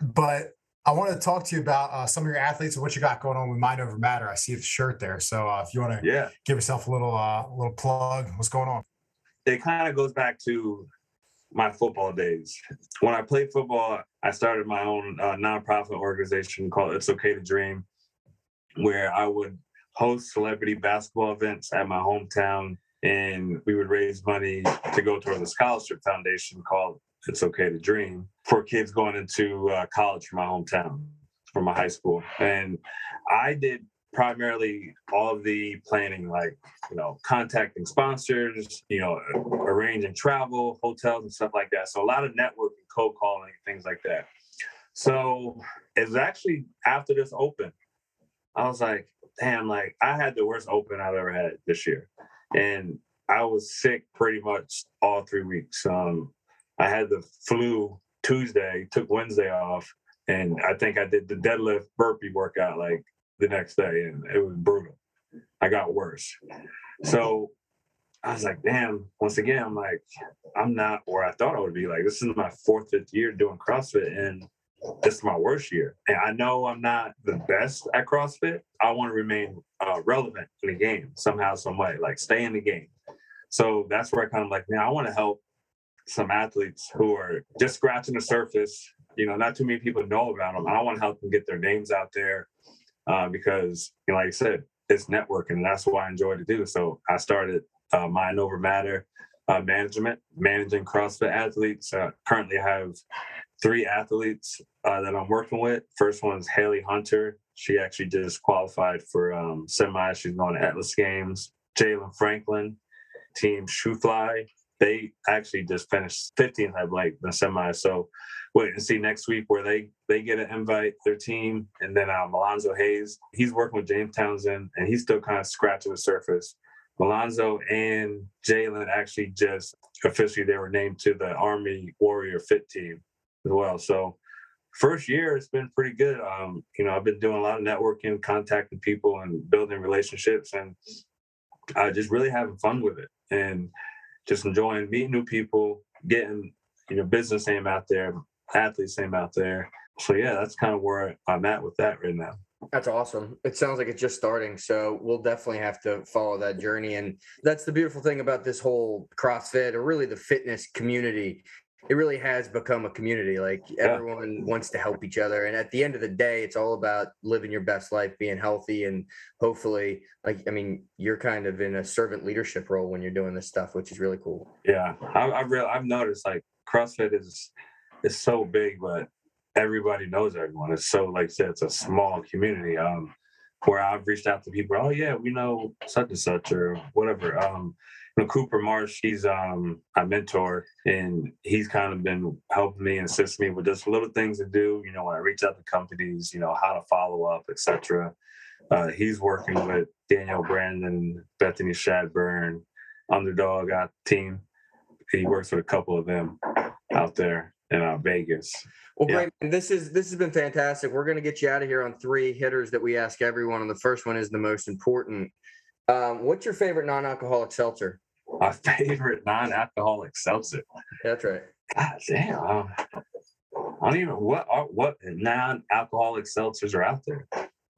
but I want to talk to you about uh, some of your athletes and what you got going on with Mind Over Matter. I see the shirt there. So uh, if you want to yeah. give yourself a little uh, little plug, what's going on? it kind of goes back to my football days. When I played football, I started my own uh, nonprofit organization called It's Okay to Dream, where I would host celebrity basketball events at my hometown, and we would raise money to go toward the scholarship foundation called It's Okay to Dream for kids going into uh, college from my hometown, from my high school. And I did primarily all of the planning, like you know, contacting sponsors, you know, arranging travel, hotels, and stuff like that. So a lot of networking, cold calling, things like that. So it's actually after this open, I was like, damn, like I had the worst open I've ever had this year, and I was sick pretty much all three weeks. Um, I had the flu Tuesday, took Wednesday off, and I think I did the deadlift burpee workout like the next day, and it was brutal. I got worse. So I was like, damn, once again, I'm like, I'm not where I thought I would be. Like, this is my fourth, fifth year doing CrossFit, and this is my worst year. And I know I'm not the best at CrossFit. I want to remain uh, relevant in the game somehow, some way, like stay in the game. So that's where I kind of like, man, I want to help some athletes who are just scratching the surface. You know, not too many people know about them. I want to help them get their names out there uh, because, you know, like I said, it's networking, and that's what I enjoy to do. So I started uh, Mind Over Matter uh, Management, managing CrossFit athletes. Uh, currently, I have three athletes uh, that I'm working with. First one is Haley Hunter. She actually just qualified for um, semi. She's going to Atlas Games. Jalen Franklin, Team Shoefly. They actually just finished 15th, I believe, in the semi. So wait and see next week where they they get an invite, their team, and then um, Alonzo Hayes. He's working with James Townsend, and he's still kind of scratching the surface. Malonzo and Jalen actually just officially they were named to the Army Warrior Fit team as well. So first year it's been pretty good. Um, you know, I've been doing a lot of networking, contacting people and building relationships and uh, just really having fun with it and just enjoying meeting new people, getting you know business name out there, athletes name out there. So yeah, that's kind of where I'm at with that right now. That's awesome. It sounds like it's just starting. So we'll definitely have to follow that journey. And that's the beautiful thing about this whole CrossFit or really the fitness community it really has become a community. Like everyone wants to help each other, and at the end of the day, it's all about living your best life, being healthy, and hopefully, like I mean, you're kind of in a servant leadership role when you're doing this stuff, which is really cool. Yeah, I, I real I've noticed like CrossFit is is so big, but everybody knows everyone. It's so like I said, it's a small community. Um, where I've reached out to people, oh yeah, we know such and such or whatever. Um, Cooper Marsh, he's um a mentor and he's kind of been helping me and assisting me with just little things to do, you know, when I reach out to companies, you know, how to follow up, etc. Uh, he's working with Daniel Brandon, Bethany Shadburne, Underdog uh, team. He works with a couple of them out there in uh, Vegas. Well, Yeah. great. This is this has been fantastic. We're going to get you out of here on three hitters that we ask everyone, and the first one is the most important. Um, what's your favorite non-alcoholic seltzer? My favorite non-alcoholic seltzer. That's right. God damn. I don't even what are what non-alcoholic seltzers are out there.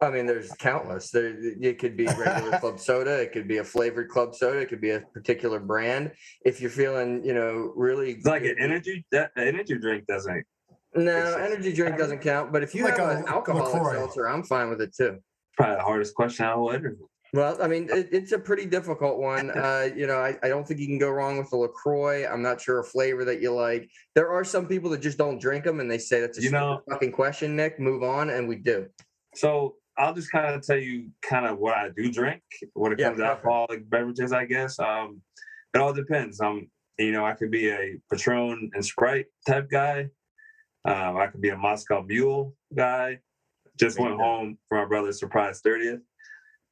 I mean, there's countless. There, it could be regular club soda. It could be a flavored club soda. It could be a particular brand. If you're feeling, you know, really It's like an energy that energy drink doesn't. No, energy drink doesn't count. But if you Like have a an alcoholic LaCroix. seltzer, I'm fine with it too. Probably the hardest question I will ever. Well, I mean, it, it's a pretty difficult one. Uh, you know, I, I don't think you can go wrong with the LaCroix. I'm not sure a flavor that you like. There are some people that just don't drink them, and they say that's a You know- fucking question. Nick, move on, and we do. So I'll just kind of tell you kind of what I do drink when it Yeah, comes to perfect. alcoholic beverages. I guess um, it all depends. Um, you know, I could be a Patron and Sprite type guy. Um, I could be a Moscow Mule guy. Just went home for my brother's surprise 30th.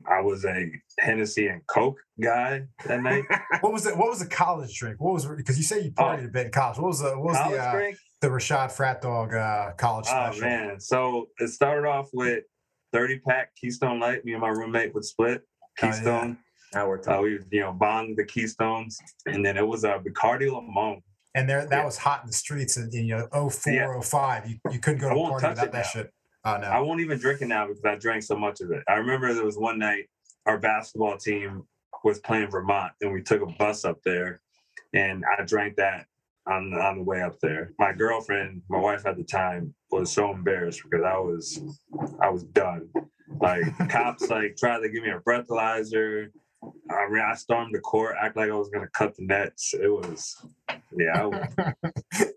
I was a Hennessy and Coke guy that night. What was it? What was the college drink? What was because you say you partied a bit in college? What was the what was Oh. The uh, drink? the Rashad Frat Dog uh, college Oh special? man! So it started off with 30 pack Keystone Light. Me and my roommate would split Oh, yeah. Keystone. Now we're Uh, talking. we you know bong the Keystones, and then it was a uh, Bacardi Limon. And there that Yeah. was hot in the streets in, in you know 04, Yeah. 05. You, you couldn't go to a party without that now. shit. Oh no. I won't even drink it now because I drank so much of it. I remember there was one night our basketball team was playing Vermont, and we took a bus up there, and I drank that on on the way up there. My girlfriend, my wife at the time, was so embarrassed because I was I was done. Like cops like tried to give me a breathalyzer. I mean, I stormed the court, act like I was gonna cut the nets. It was, yeah, it was,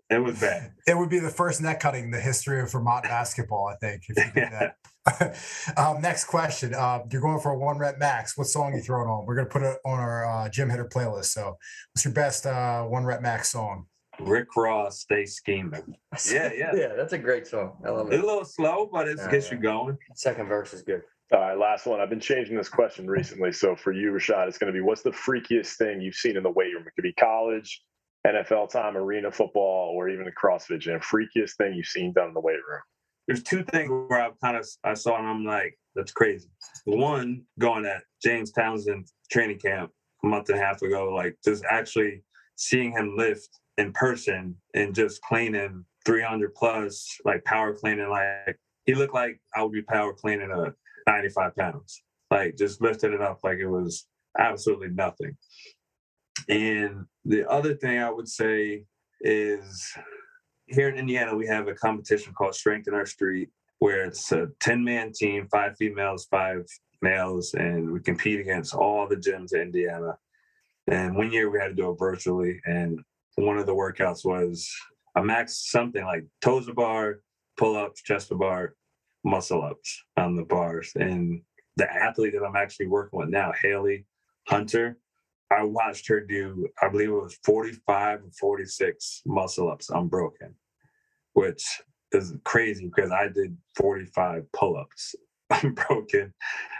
it was bad. It would be the first net cutting in the history of Vermont basketball, I think, if you did that. um, next question. Uh, you're going for a one rep max. What song you throwing on? We're gonna put it on our uh, gym hitter playlist. So, what's your best uh, one rep max song? Rick Ross, stay scheming. Yeah, yeah. yeah, that's a great song. I love it. It's a little slow, but it Yeah, gets yeah. you going. Second verse is good. All right, last one. I've been changing this question recently. So for you, Rashad, it's going to be what's the freakiest thing you've seen in the weight room? It could be college, NFL time, arena football, or even the CrossFit gym. Freakiest thing you've seen done in the weight room. There's two things where I kind of I saw and I'm like, that's crazy. One, going at James Townsend training camp a month and a half ago, like just actually seeing him lift in person and just cleaning 300 plus, like power cleaning, like he looked like I would be power cleaning a 95 pounds, like just lifted it up like it was absolutely nothing. And the other thing I would say is here in Indiana, we have a competition called Strength in Our Street, where it's a 10 man team, five females, five males, and we compete against all the gyms in Indiana. And one year we had to do it virtually, and one of the workouts was a max something like toes to bar, pull ups, chest to bar, muscle ups on the bars. And the athlete that I'm actually working with now, Haley Hunter, I watched her do, I believe it was 45 or 46 muscle ups unbroken, which is crazy because I did 45 pull ups unbroken.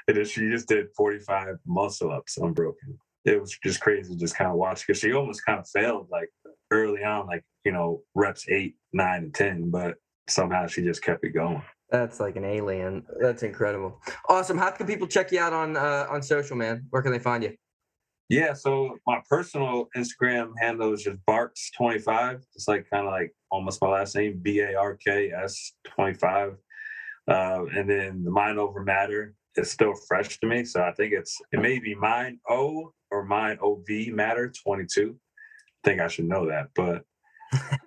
And then she just did 45 muscle ups unbroken. It was just crazy just kind of watch because she almost kind of failed like early on, like, you know, reps eight, nine, and 10, but somehow she just kept it going. That's like an alien. That's incredible. Awesome. How can people check you out on uh, on social, man? Where can they find you? Yeah, so my personal Instagram handle is just Barks25. It's like kind of like almost my last name, B A R K S 25. Uh, and then the Mind Over Matter is still fresh to me. So I think it's, it may be Mind O or Mind OV Matter 22. I think I should know that. But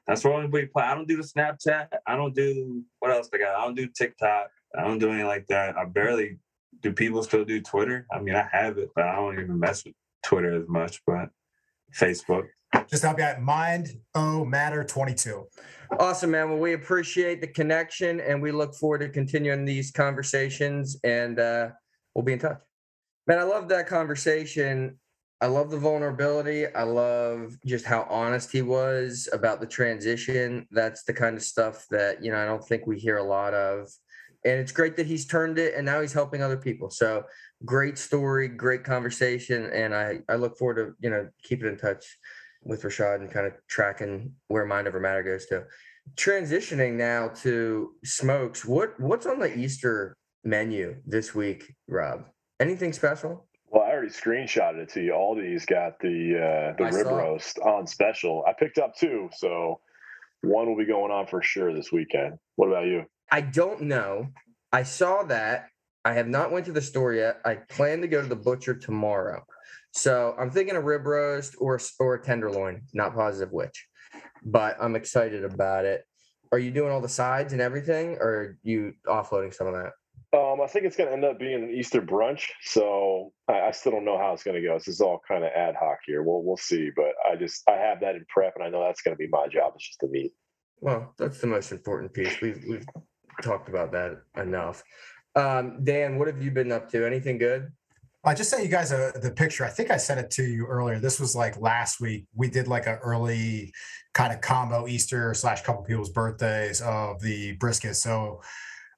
That's what we play. I don't do the Snapchat. I don't do what else I got. I don't do TikTok. I don't do anything like that. I barely do. People still do Twitter. I mean, I have it, but I don't even mess with Twitter as much. But Facebook. Just help you out. Mind O Matter 22. Awesome, man. Well, we appreciate the connection and we look forward to continuing these conversations and uh, we'll be in touch. Man, I love that conversation. I love the vulnerability. I love just how honest he was about the transition. That's the kind of stuff that, you know, I don't think we hear a lot of. And it's great that he's turned it and now he's helping other people. So great story, great conversation. And I, I look forward to, you know, keeping in touch with Rashad and kind of tracking where Mind Over Matter goes to. Transitioning now to smokes. What what's on the Easter menu this week, Rob? Anything special? Already screenshotted it to you. Aldi's got the uh, the I rib roast on special. I picked up two, so one will be going on for sure this weekend. What about you? I don't know. I saw that. I have not went to the store yet. I plan to go to the butcher tomorrow. So I'm thinking a rib roast or or a tenderloin. Not positive which, but I'm excited about it. Are you doing all the sides and everything, or are you offloading some of that? Um, I think it's going to end up being an Easter brunch, so I, I still don't know how it's going to go. This is all kind of ad hoc here. We'll we'll see, but I just I have that in prep, and I know that's going to be my job. It's just the meat. Well, that's the most important piece. We've we've talked about that enough. Um, Dan, what have you been up to? Anything good? I just sent you guys a, the picture. I think I sent it to you earlier. This was like last week. We did like an early kind of combo Easter slash couple people's birthdays of the brisket. So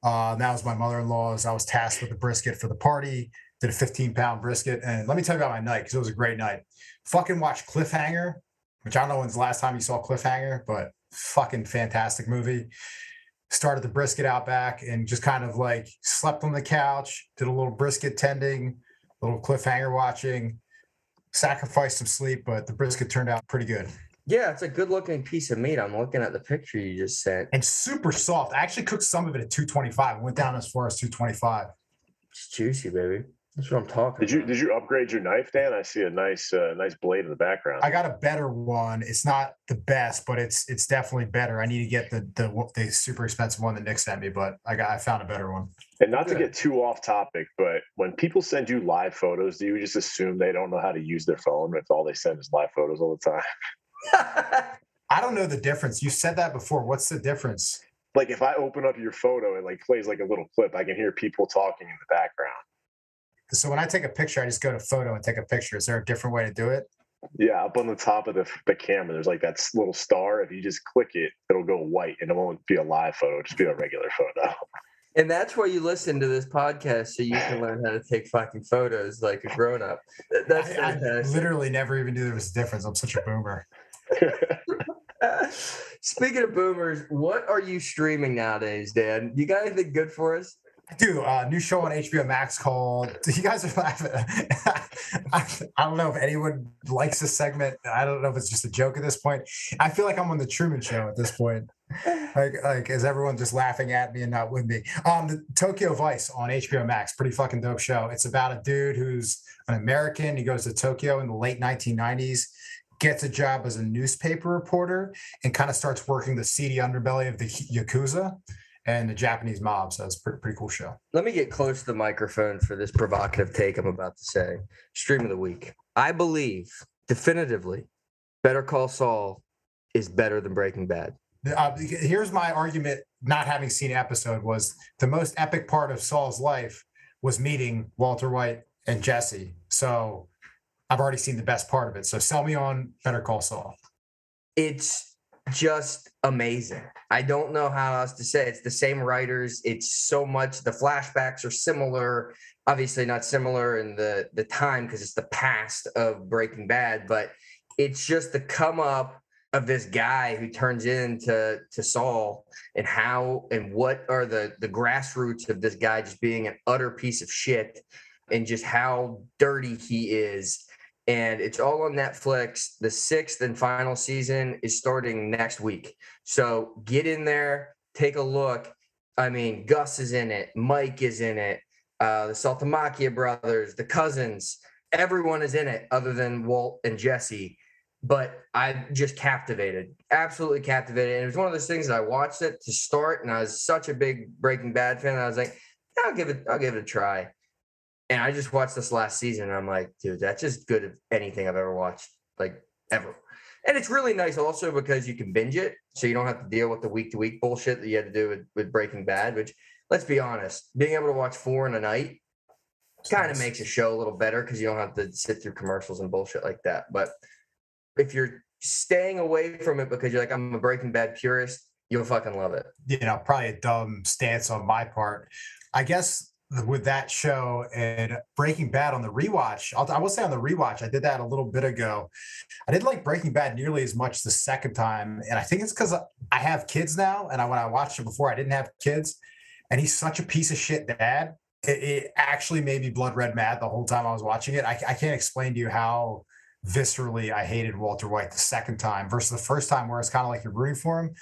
uh, that was my mother-in-law's. I was tasked with the brisket for the party. Did a 15 pound brisket, and let me tell you about my night because it was a great night. Fucking watch Cliffhanger, which I don't know when's the last time you saw Cliffhanger, but fucking fantastic movie. Started the brisket out back and just kind of like slept on the couch, did a little brisket tending, a little cliffhanger watching, sacrificed some sleep, but the brisket turned out pretty good Yeah, it's a good looking piece of meat. I'm looking at the picture you just sent. and super soft. I actually cooked some of it at 225. Went down as far as 225. It's juicy, baby. That's what I'm talking Did you about. did you upgrade your knife, Dan? I see a nice uh, nice blade in the background. I got a better one. It's not the best, but it's it's definitely better. I need to get the the the super expensive one that Nick sent me, but I got I found a better one. And not to get too off topic, but when people send you live photos, do you just assume they don't know how to use their phone if all they send is live photos all the time? I don't know the difference. You said that before. What's the difference? Like if I open up your photo, it like plays like a little clip. I can hear people talking in the background. So when I take a picture, I just go to photo and take a picture. Is there a different way to do it? Yeah, up on the top of the, the camera, there's like that little star. If you just click it, it'll go white and it won't be a live photo, it'll just be a regular photo. and that's where you listen to this podcast so you can learn how to take fucking photos like a grown up. That's I, I literally never even knew there was a difference. I'm such a boomer. Speaking of boomers, what are you streaming nowadays, Dan? You got anything good for us? I do. Uh, new show on HBO Max called. You guys are laughing. I, I don't know if anyone likes this segment. I don't know if it's just a joke at this point. I feel like I'm on the Truman Show at this point. Like, like is everyone just laughing at me and not with me? Um, the Tokyo Vice on HBO Max, pretty fucking dope show. It's about a dude who's an American. He goes to Tokyo in the late 1990s, gets a job as a newspaper reporter, and kind of starts working the seedy underbelly of the yakuza and the Japanese mob. So it's a pretty, pretty cool show. Let me get close to the microphone for this provocative take I'm about to say. Stream of the week. I believe definitively Better Call Saul is better than Breaking Bad. Uh, here's my argument not having seen episode was the most epic part of Saul's life was meeting Walter White and Jesse. So I've already seen the best part of it. So sell me on Better Call Saul. It's just amazing. I don't know how else to say. it. It's the same writers. It's so much. The flashbacks are similar. Obviously, not similar in the the time because it's the past of Breaking Bad, but it's just the come up of this guy who turns into to Saul and how and what are the the grassroots of this guy just being an utter piece of shit and just how dirty he is and it's all on Netflix. The sixth and final season is starting next week. So get in there, take a look. I mean, Gus is in it, Mike is in it, uh, the Salamanca brothers, the cousins, everyone is in it other than Walt and Jesse. but I just captivated, absolutely captivated. And it was one of those things that I watched it to start, and I was such a big Breaking Bad fan. I was like, I'll give it, I'll give it a try. And I just watched this last season, and I'm like, dude, that's just good as anything I've ever watched, like ever. And it's really nice also because you can binge it, so you don't have to deal with the week to week bullshit that you had to do with, with Breaking Bad. Which, let's be honest, being able to watch four in a night kind of makes a show a little better because you don't have to sit through commercials and bullshit like that. But if you're staying away from it because you're like, I'm a Breaking Bad purist, you'll fucking love it. you know, probably a dumb stance on my part. I guess with that show and Breaking Bad on the rewatch, I'll, I will say on the rewatch, I did that a little bit ago. I didn't like Breaking Bad nearly as much the second time, and I think it's because I have kids now, and I, when I watched it before, I didn't have kids, and he's such a piece of shit dad. It, it actually made me blood red mad the whole time I was watching it. I, I can't explain to you how viscerally I hated Walter White the second time versus the first time, where it's kind of like you're rooting for him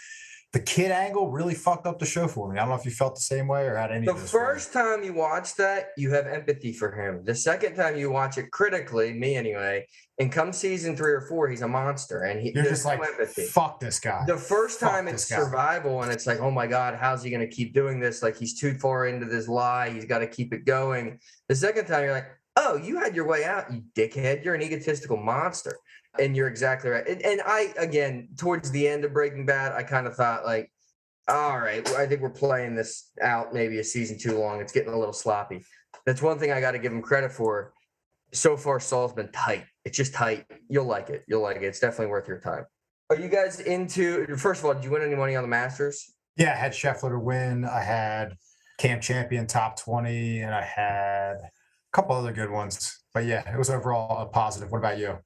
the kid angle really fucked up the show for me. I don't know if you felt the same way or had any. The of this first time you watch that, you have empathy for him. The second time you watch it critically, me anyway, and come season three or four, he's a monster, and he, You're just like, no empathy. fuck this guy. The first Fuck time it's guy. survival, and it's like, oh my god, how's he going to keep doing this? Like he's too far into this lie. He's got to keep it going. The second time, you're like, oh, you had your way out, you dickhead. You're an egotistical monster, and you're exactly right. And, and I, again, towards the end of Breaking Bad, I kind of thought like all right, I think we're playing this out maybe a season too long. It's getting a little sloppy. That's one thing I got to give him credit for. So far, Saul's been tight. It's just tight. You'll like it. You'll like it. It's definitely worth your time. Are you guys into? First of all, did you win any money on the Masters? yeah, I had Scheffler to win. I had Camp Champion top 20, and I had a couple other good ones. But yeah, it was overall a positive. What about you?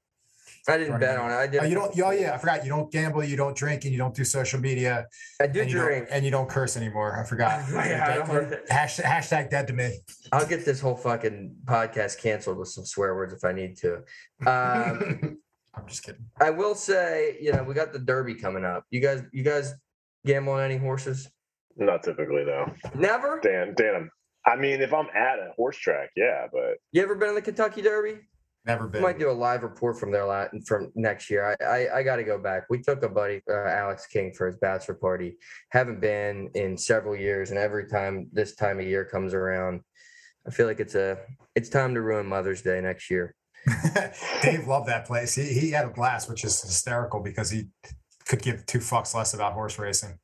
I didn't bet on it. I did. Oh, you don't. Oh yeah, I forgot. You don't gamble. You don't drink, and you don't do social media. I do and you don't- drink. and you don't curse anymore. I forgot. Yeah, I don't- hashtag, hashtag dead to me. I'll get this whole fucking podcast canceled with some swear words if I need to. Um, I'm just kidding. I will say, you know, we got the Derby coming up. You guys, you guys gamble on any horses? Not typically though. Never. Dan, Dan. I mean, if I'm at a horse track, yeah, but You ever been in the Kentucky Derby? Never been. might do a live report from there la- from next year. I I, I got to go back. We took a buddy, uh, Alex King, for his bachelor party. Haven't been in several years, and every time this time of year comes around, I feel like it's a it's time to ruin Mother's Day next year. Dave loved that place. He, he had a blast, which is hysterical because he could give two fucks less about horse racing.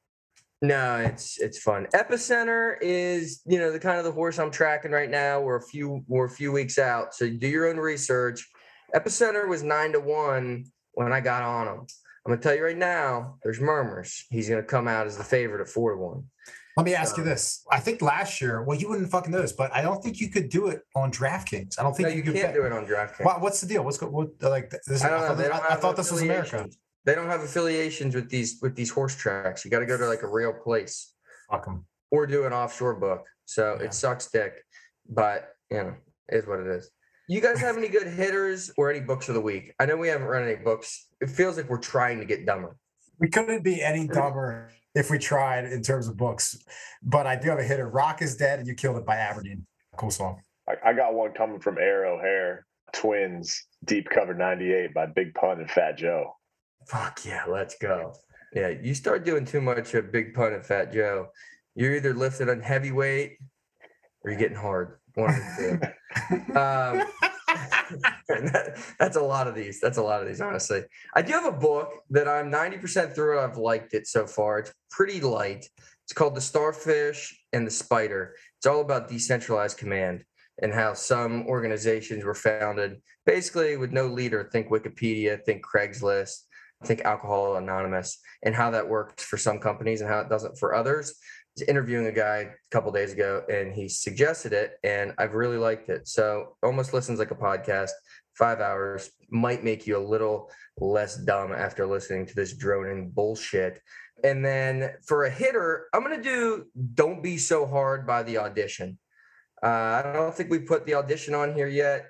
No, it's it's fun. Epicenter is you know the kind of the horse I'm tracking right now. We're a few we're a few weeks out, so do your own research. Epicenter was nine to one when I got on him. I'm gonna tell you right now, there's murmurs. He's gonna come out as the favorite at four to one. Let me ask you this. I think last year, well, you wouldn't fucking know this, but I don't think you could do it on DraftKings. I don't think No, you could can't do it on DraftKings. What, what's the deal? What's go, what, like this? I don't know. thought, I, I thought this was America. Affiliations. They don't have affiliations with these with these horse tracks. You got to go to like a real place Fuck 'em. or do an offshore book. So Yeah. it sucks dick, but you know, it is what it is. You guys have any good hitters or any books of the week? I know we haven't run any books. It feels like we're trying to get dumber. We couldn't be any dumber if we tried in terms of books. But I do have a hitter. Rock is dead, and you killed it by Aberdeen. Cool song. I, I got one coming from Air O'Hare. Twinz, Deep Cover 98 by Big Pun and Fat Joe. Fuck yeah, let's go. Yeah, you start doing too much of Big Pun and Fat Joe. You're either lifted on heavyweight or you're getting hard. One of the two. Um, that- that's a lot of these. That's a lot of these, honestly. I do have a book that I'm 90% through. It. I've liked it so far. It's pretty light. It's called The Starfish and the Spider. It's all about decentralized command and how some organizations were founded basically with no leader. Think Wikipedia, think Craigslist, think Alcohol Anonymous, and how that works for some companies and how it doesn't for others. I was interviewing a guy a couple days ago and he suggested it and I've really liked it. So almost listens like a podcast. Five hours might make you a little less dumb after listening to this droning bullshit. And then for a hitter, I'm gonna do "Don't Be So Hard" by the audition. Uh, I don't think we put the audition on here yet.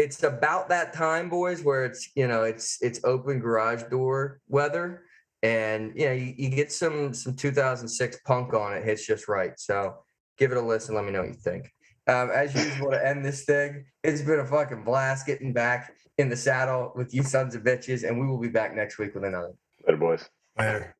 It's about that time, boys, where it's you know it's it's open garage door weather, and you know you, you get some some 2006 punk on it hits just right. So give it a listen. Let me know what you think. Um, as usual, to end this thing, it's been a fucking blast getting back in the saddle with you sons of bitches, and we will be back next week with another. Later, boys. Later.